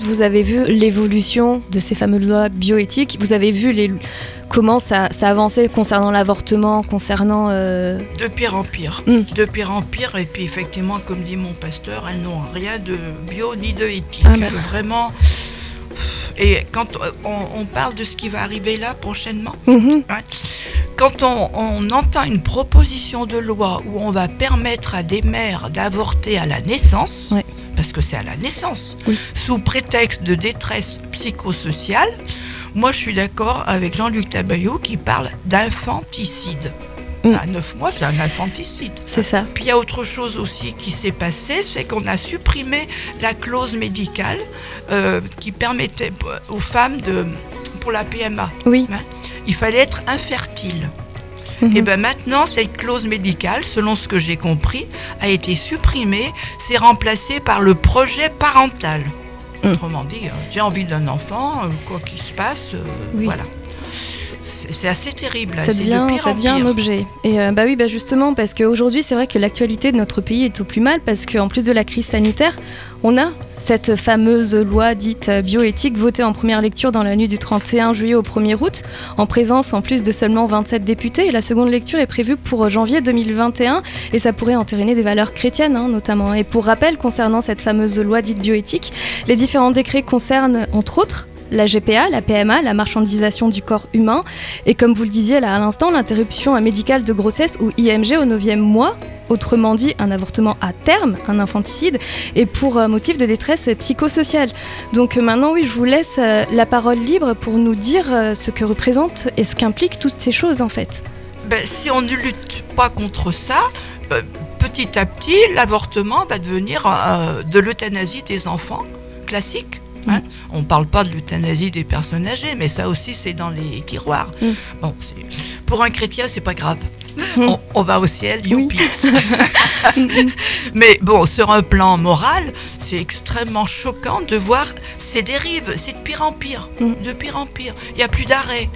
Vous avez vu l'évolution de ces fameuses lois bioéthiques? Vous avez vu les, comment ça, ça avançait concernant l'avortement, concernant... euh, De pire en pire. Mm. De pire en pire. Et puis effectivement, comme dit mon pasteur, elles n'ont rien de bio ni de éthique. Ah bah. Vraiment. Et quand euh, on, on parle de ce qui va arriver là prochainement, mhm, quand on, on entend une proposition de loi où on va permettre à des mères d'avorter à la naissance, Ouais. Parce que c'est à la naissance, Oui. sous prétexte de détresse psychosociale, moi je suis d'accord avec Jean-Luc Tabayou qui parle d'infanticide. Mm. À 9 mois, c'est un infanticide. c'est ça. Puis il y a autre chose aussi qui s'est passé, c'est qu'on a supprimé la clause médicale euh, qui permettait aux femmes de, pour la PMA, Oui. il fallait être infertile. Et bien maintenant, cette clause médicale, selon ce que j'ai compris, a été supprimée, c'est remplacé par le projet parental. Mm. Autrement dit, euh, j'ai envie d'un enfant, euh, quoi qu'il se passe, euh, Oui. voilà. C'est assez terrible. ça de devient, ça un objet. Et euh, bah oui, bah justement, parce qu'aujourd'hui, c'est vrai que l'actualité de notre pays est au plus mal, parce qu'en plus de la crise sanitaire, on a cette fameuse loi dite euh, bioéthique votée en première lecture dans la nuit du 31 juillet au 1er août, en présence en plus de seulement 27 députés. Et la seconde lecture est prévue pour euh, janvier 2021, et ça pourrait entériner des valeurs chrétiennes, hein, notamment. Et pour rappel, concernant cette fameuse loi dite bioéthique, les différents décrets concernent, entre autres, la GPA, la PMA, la marchandisation du corps humain, et comme vous le disiez là à l'instant, l'interruption médicale de grossesse ou IMG au 9e mois, autrement dit un avortement à terme, un infanticide, et pour euh, motif de détresse psychosociale. Donc euh, maintenant, oui, je vous laisse euh, la parole libre pour nous dire ce que représente et ce qu'impliquent toutes ces choses en fait. Ben, si on ne lutte pas contre ça, petit à petit, l'avortement va devenir de l'euthanasie des enfants, classique. Hein. On ne parle pas de l'euthanasie des personnes âgées, mais ça aussi, c'est dans les tiroirs. Mm. Bon, pour un chrétien, c'est pas grave. Mm. On, on va au ciel, Oui. youpi. mais bon, sur un plan moral, c'est extrêmement choquant de voir ces dérives. C'est de pire en pire, Mm. de pire en pire. Il n'y a plus d'arrêt.